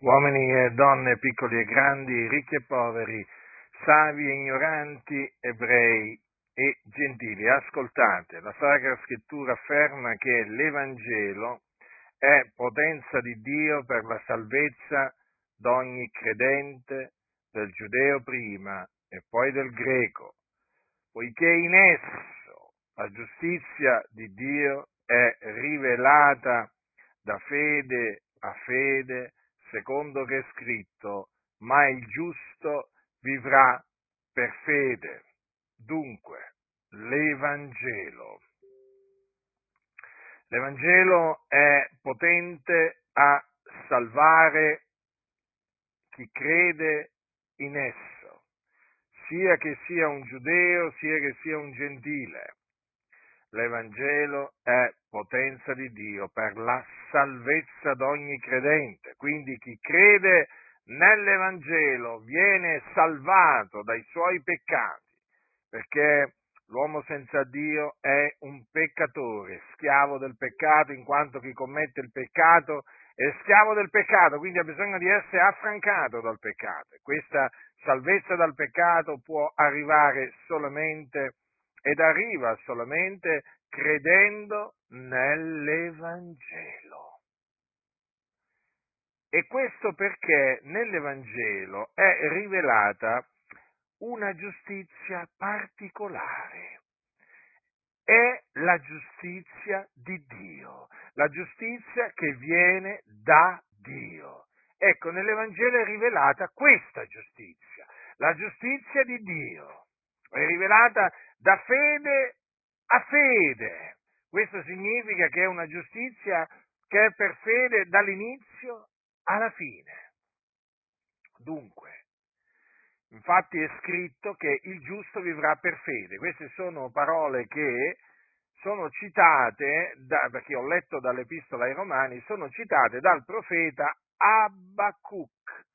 uomini e donne, piccoli e grandi, ricchi e poveri, savi e ignoranti, ebrei e gentili. Ascoltate, la Sacra Scrittura afferma che l'Evangelo è potenza di Dio per la salvezza d'ogni credente, del giudeo prima e poi del greco, poiché in esso la giustizia di Dio è rivelata da fede a fede secondo che è scritto, ma il giusto vivrà per fede. Dunque, l'Evangelo. L'Evangelo è potente a salvare chi crede in esso, sia che sia un giudeo, sia che sia un gentile. L'Evangelo è potenza di Dio per la salvezza d'ogni credente. Quindi chi crede nell'Evangelo viene salvato dai suoi peccati, perché l'uomo senza Dio è un peccatore, schiavo del peccato, in quanto chi commette il peccato è schiavo del peccato, quindi ha bisogno di essere affrancato dal peccato. Questa salvezza dal peccato può arrivare solamente ed arriva solamente credendo nell'Evangelo. E questo perché nell'Evangelo è rivelata una giustizia particolare. È la giustizia di Dio, la giustizia che viene da Dio. Ecco, nell'Evangelo è rivelata questa giustizia, la giustizia di Dio. È rivelata da fede a fede. Questo significa che è una giustizia che è per fede dall'inizio alla fine. Dunque, infatti è scritto che il giusto vivrà per fede. Queste sono parole che sono citate, da, perché ho letto dall'Epistola ai Romani, sono citate dal profeta Abacuc,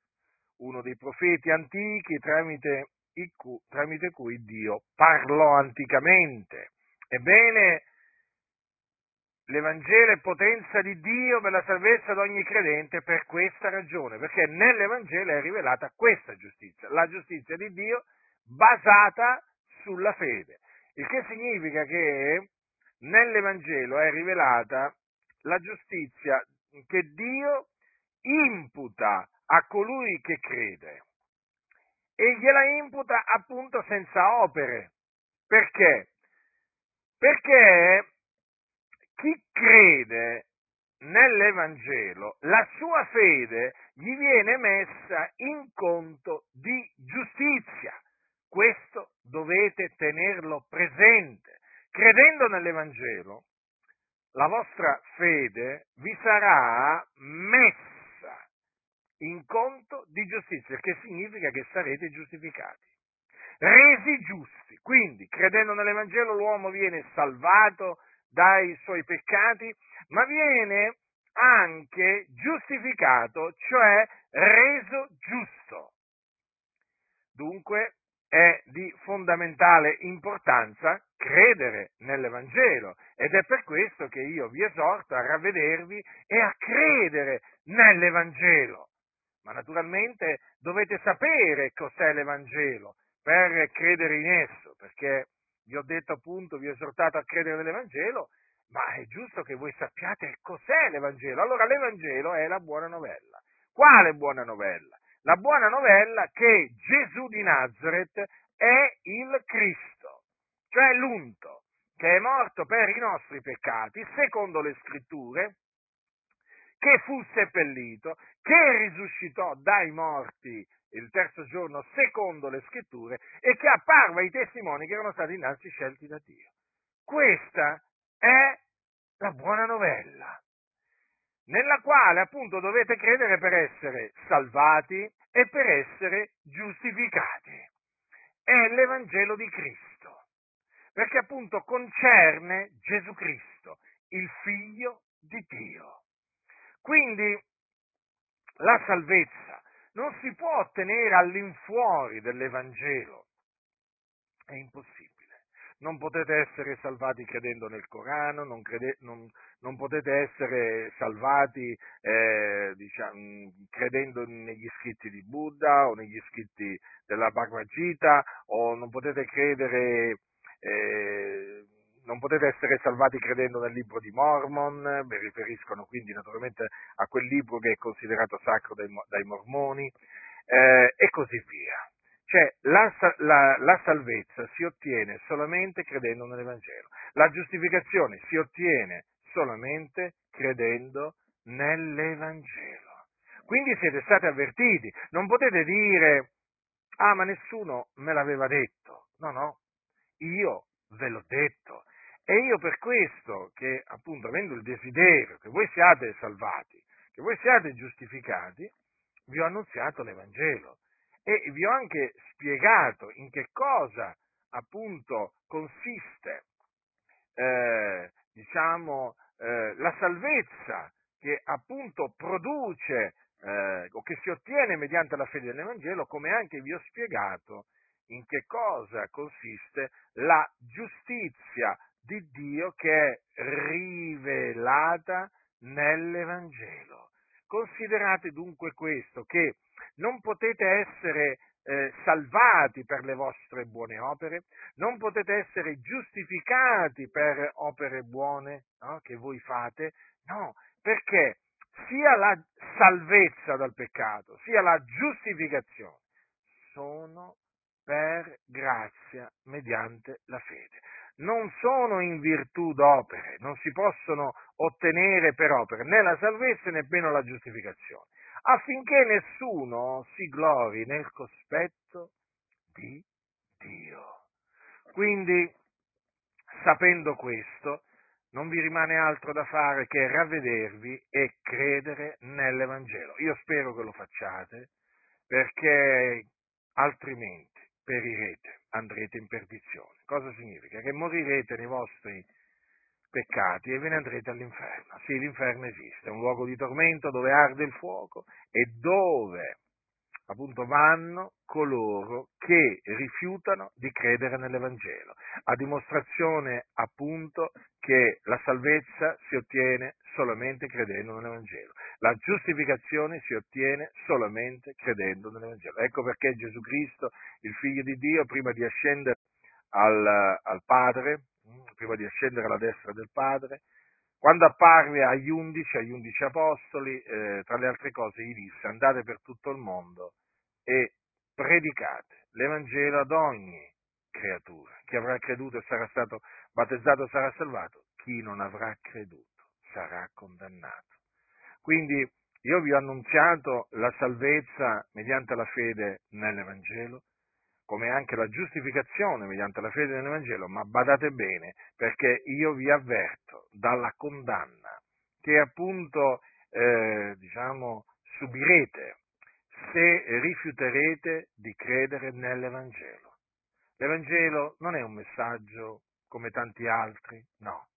uno dei profeti antichi tramite tramite cui Dio parlò anticamente. Ebbene, l'Evangelo è potenza di Dio per la salvezza di ogni credente per questa ragione, perché nell'Evangelo è rivelata questa giustizia, la giustizia di Dio basata sulla fede. Il che significa che nell'Evangelo è rivelata la giustizia che Dio imputa a colui che crede e gliela imputa appunto senza opere. Perché? Perché chi crede nell'Evangelo, la sua fede gli viene messa in conto di giustizia. Questo dovete tenerlo presente. Credendo nell'Evangelo, la vostra fede vi sarà messa in conto di giustizia, che significa che sarete giustificati, resi giusti. Quindi, credendo nell'Evangelo, l'uomo viene salvato dai suoi peccati, ma viene anche giustificato, cioè reso giusto. Dunque è di fondamentale importanza credere nell'Evangelo ed è per questo che io vi esorto a ravvedervi e a credere nell'Evangelo ma naturalmente dovete sapere cos'è l'Evangelo per credere in esso, perché vi ho detto appunto, vi ho esortato a credere nell'Evangelo, ma è giusto che voi sappiate cos'è l'Evangelo. Allora l'Evangelo è la buona novella. Quale buona novella? La buona novella che Gesù di Nazareth è il Cristo, cioè l'unto, che è morto per i nostri peccati, secondo le scritture, che fu seppellito, che risuscitò dai morti il terzo giorno secondo le scritture e che apparve ai testimoni che erano stati innanzi scelti da Dio. Questa è la buona novella, nella quale appunto dovete credere per essere salvati e per essere giustificati. È l'Evangelo di Cristo, perché appunto concerne Gesù Cristo, il figlio di Dio. Quindi la salvezza non si può ottenere all'infuori dell'Evangelo, è impossibile. non potete essere salvati credendo nel Corano, non, crede, non, non potete essere salvati eh, diciamo, credendo negli scritti di Buddha o negli scritti della Bhagavad Gita o non potete credere... Eh, non potete essere salvati credendo nel libro di Mormon, mi riferiscono quindi naturalmente a quel libro che è considerato sacro dai, dai mormoni, eh, e così via. Cioè, la, la, la, salvezza si ottiene solamente credendo nell'Evangelo. La giustificazione si ottiene solamente credendo nell'Evangelo. Quindi siete stati avvertiti. Non potete dire, ah, ma nessuno me l'aveva detto. No, no, io ve l'ho detto. E io per questo, che appunto avendo il desiderio che voi siate salvati, che voi siate giustificati, vi ho annunziato l'Evangelo. E vi ho anche spiegato in che cosa appunto consiste, eh, diciamo, eh, la salvezza che appunto produce eh, o che si ottiene mediante la fede nell'Evangelo, come anche vi ho spiegato in che cosa consiste la giustizia di Dio che è rivelata nell'Evangelo. Considerate dunque questo, che non potete essere eh, salvati per le vostre buone opere, non potete essere giustificati per opere buone no, che voi fate, no, perché sia la salvezza dal peccato, sia la giustificazione sono per grazia mediante la fede. Non sono in virtù d'opere, non si possono ottenere per opere né la salvezza né nemmeno la giustificazione affinché nessuno si glori nel cospetto di Dio. Quindi, sapendo questo, non vi rimane altro da fare che ravvedervi e credere nell'Evangelo. Io spero che lo facciate, perché altrimenti perirete, andrete in perdizione. Cosa significa? Che morirete nei vostri peccati e ve ne andrete all'inferno. Sì, l'inferno esiste, è un luogo di tormento dove arde il fuoco e dove appunto vanno coloro che rifiutano di credere nell'Evangelo, a dimostrazione appunto che la salvezza si ottiene solamente credendo nell'Evangelo, la giustificazione si ottiene solamente credendo nell'Evangelo. Ecco perché Gesù Cristo, il Figlio di Dio, prima di ascendere al, al Padre, prima di ascendere alla destra del Padre, quando apparve agli undici, agli undici apostoli, eh, tra le altre cose gli disse andate per tutto il mondo e predicate l'Evangelo ad ogni creatura. Chi avrà creduto e sarà stato battezzato sarà salvato, chi non avrà creduto sarà condannato. Quindi io vi ho annunziato la salvezza mediante la fede nell'Evangelo, come anche la giustificazione mediante la fede nell'Evangelo, ma badate bene, perché io vi avverto dalla condanna che appunto, eh, diciamo, subirete se rifiuterete di credere nell'Evangelo. L'Evangelo non è un messaggio come tanti altri, no.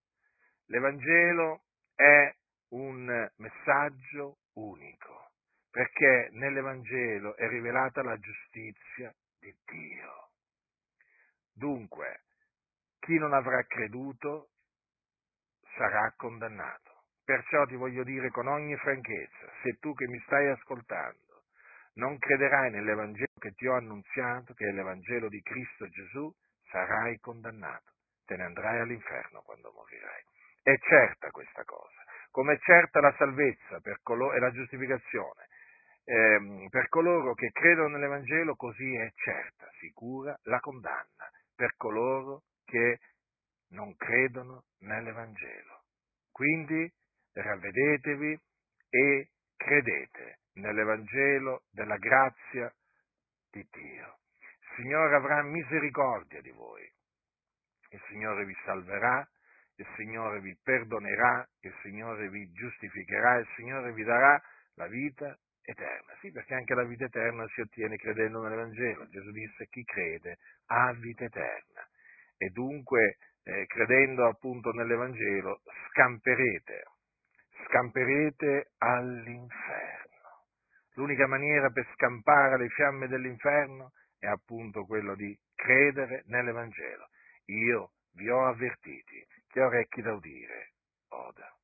L'Evangelo è un messaggio unico, perché nell'Evangelo è rivelata la giustizia di Dio. Dunque, chi non avrà creduto sarà condannato. Perciò ti voglio dire con ogni franchezza, se tu che mi stai ascoltando non crederai nell'Evangelo che ti ho annunziato, che è l'Evangelo di Cristo Gesù, sarai condannato, te ne andrai all'inferno quando morirai. È certa questa cosa, come è certa la salvezza coloro, e la giustificazione eh, per coloro che credono nell'Evangelo, così è certa, sicura la condanna per coloro che non credono nell'Evangelo. Quindi ravvedetevi e credete nell'Evangelo della grazia di Dio. Il Signore avrà misericordia di voi, il Signore vi salverà, il Signore vi perdonerà, il Signore vi giustificherà, il Signore vi darà la vita eterna. Sì, perché anche la vita eterna si ottiene credendo nell'Evangelo. Gesù disse chi crede ha vita eterna. E dunque, eh, credendo appunto nell'Evangelo, scamperete, scamperete all'inferno. L'unica maniera per scampare le fiamme dell'inferno è appunto quello di credere nell'Evangelo. Io vi ho avvertiti, chi ha orecchi da udire, oda.